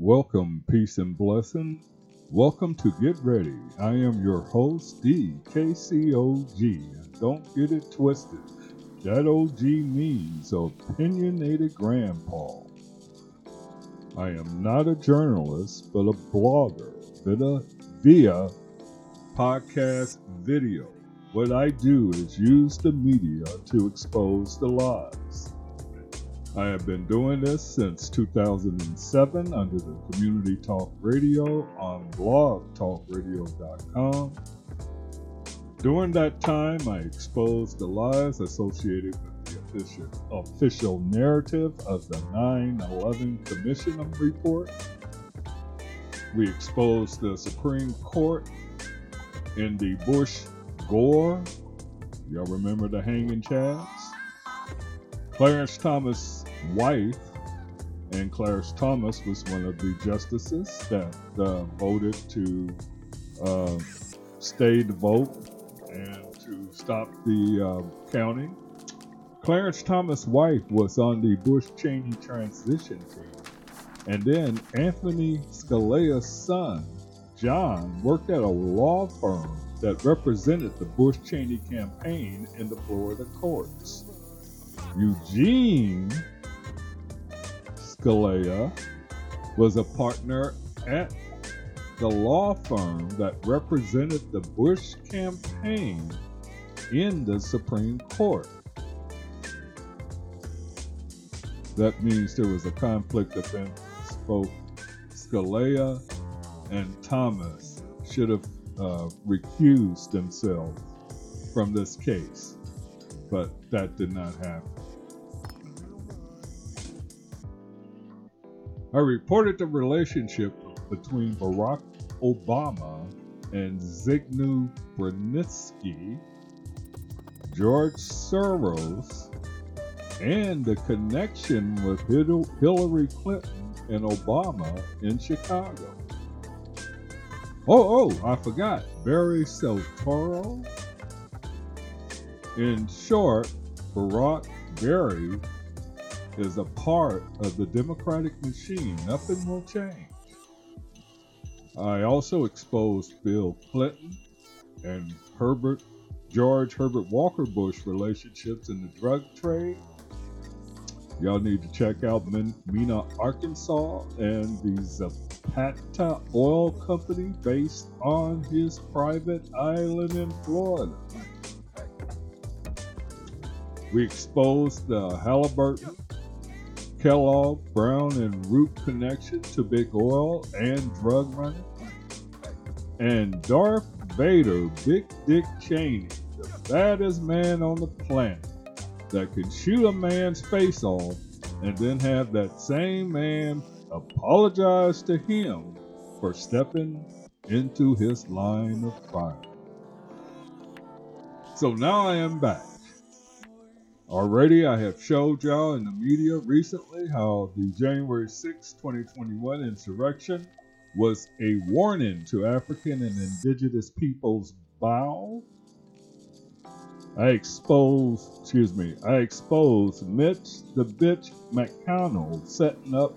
Welcome, peace and blessing. Welcome to Get Ready. I am your host, DKCOG. Don't get it twisted. That OG means opinionated grandpa. I am not a journalist, but a blogger via, via podcast video. What I do is use the media to expose the lies. I have been doing this since 2007 under the Community Talk Radio on blogtalkradio.com. During that time, I exposed the lies associated with the official, official narrative of the 9 11 Commission report. We exposed the Supreme Court in the Bush Gore. Y'all remember the hanging chads? Clarence Thomas' wife, and Clarence Thomas was one of the justices that uh, voted to uh, stay the vote and to stop the uh, counting. Clarence Thomas' wife was on the Bush Cheney transition team. And then Anthony Scalia's son, John, worked at a law firm that represented the Bush Cheney campaign in the Florida courts. Eugene Scalia was a partner at the law firm that represented the Bush campaign in the Supreme Court. That means there was a conflict of interest. Both Scalia and Thomas should have uh, recused themselves from this case, but that did not happen. I reported the relationship between Barack Obama and Zygmunt Brzezinski, George Soros, and the connection with Hillary Clinton and Obama in Chicago. Oh, oh, I forgot. Barry Soetoro. In short, Barack Barry is a part of the democratic machine. Nothing will change. I also exposed Bill Clinton and Herbert George Herbert Walker Bush relationships in the drug trade. Y'all need to check out Mena, Arkansas, and the Zapata Oil Company based on his private island in Florida. We exposed the Halliburton Kellogg, Brown, and Root connection to Big Oil and drug money. And Darth Vader, Big Dick Cheney, the baddest man on the planet, that can shoot a man's face off and then have that same man apologize to him for stepping into his line of fire. So now I am back. Already, I have showed y'all in the media recently how the January 6, 2021 insurrection was a warning to African and indigenous peoples bow. I exposed, excuse me, I exposed Mitch the bitch McConnell setting up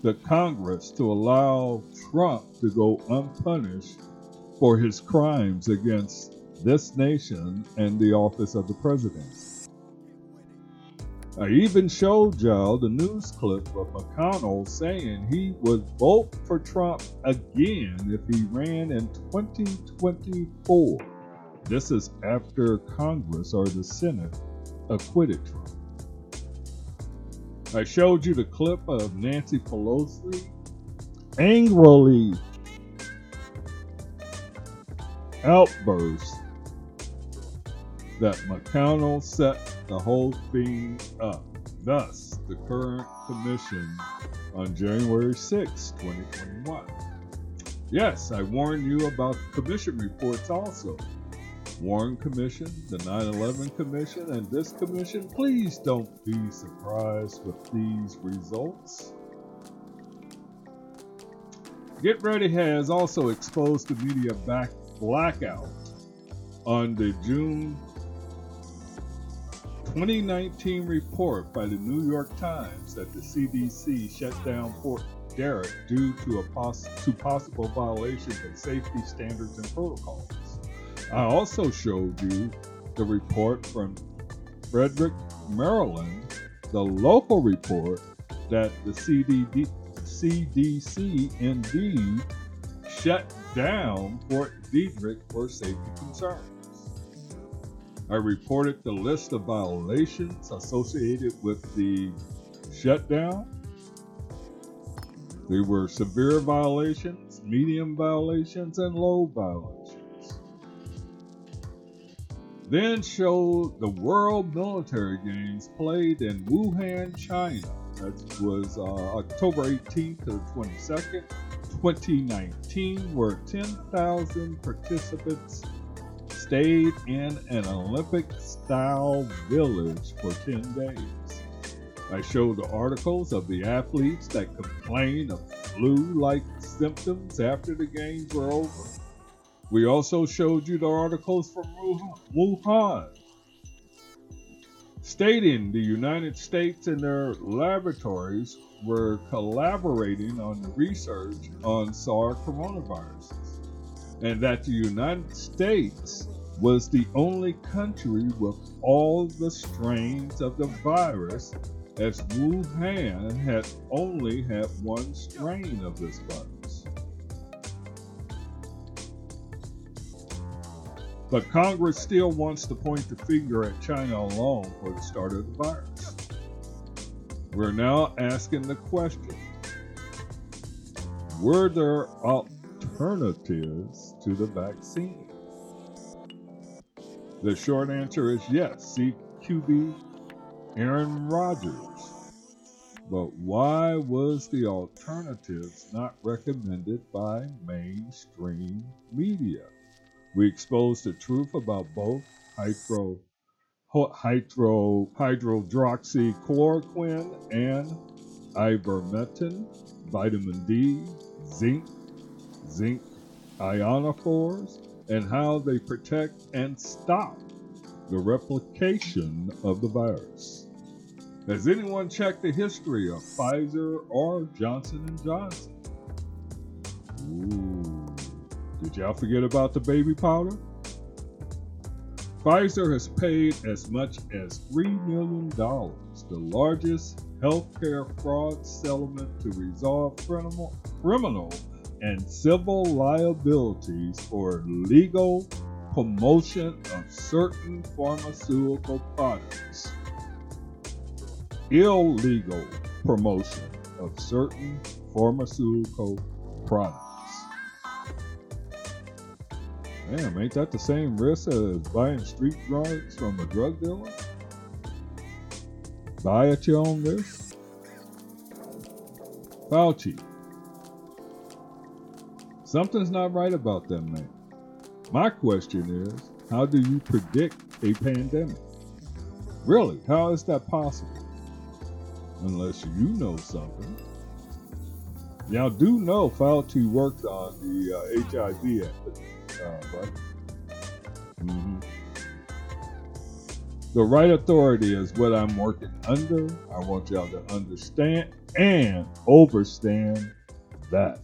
the Congress to allow Trump to go unpunished for his crimes against this nation and the office of the presidency. I even showed y'all the news clip of McConnell saying he would vote for Trump again if he ran in 2024. This is after Congress or the Senate acquitted Trump. I showed you the clip of Nancy Pelosi angrily outburst that McConnell set the whole thing up. Thus, the current commission on January 6, 2021. Yes, I warned you about the commission reports also. Warren Commission, the 9 11 Commission, and this commission. Please don't be surprised with these results. Get Ready has also exposed the media back blackout on the June 2019 report by the New York Times that the CDC shut down Fort Detrick due to, poss- to possible violations of safety standards and protocols. I also showed you the report from Frederick, Maryland, the local report that the CDD, CDC indeed shut down Fort Detrick for safety concerns. I reported the list of violations associated with the shutdown. There were severe violations, medium violations, and low violations. Then showed the World Military Games played in Wuhan, China. That was uh, October 18th to 22nd, 2019, where 10,000 participants stayed in an Olympic style village for 10 days. I showed the articles of the athletes that complained of flu like symptoms after the games were over. We also showed you the articles from Wuhan, stating the United States and their laboratories were collaborating on the research on SARS coronaviruses, and that the United States was the only country with all the strains of the virus, as Wuhan had only had one strain of this virus. But Congress still wants to point the finger at China alone for the start of the virus. We're now asking the question Were there alternatives to the vaccine? The short answer is yes. CQB Aaron Rodgers. But why was the alternatives not recommended by mainstream media? We exposed the truth about both hydro, hydro, hydroxychloroquine and ivermectin, vitamin D, zinc, zinc ionophores, and how they protect and stop the replication of the virus. Has anyone checked the history of Pfizer or Johnson & Johnson? Ooh, did y'all forget about the baby powder? Pfizer has paid as much as $3 million, the largest healthcare fraud settlement to resolve criminal, criminal and civil liabilities for legal promotion of certain pharmaceutical products. Illegal promotion of certain pharmaceutical products. Damn, ain't that the same risk as buying street drugs from a drug dealer? Buy at your own risk? Fauci, Something's not right about that man. My question is, how do you predict a pandemic? Really, how is that possible? Unless you know something. Y'all do know Fauci worked on the uh, HIV epidemic, uh, right? Mm-hmm. The right authority is what I'm working under. I want y'all to understand and overstand that.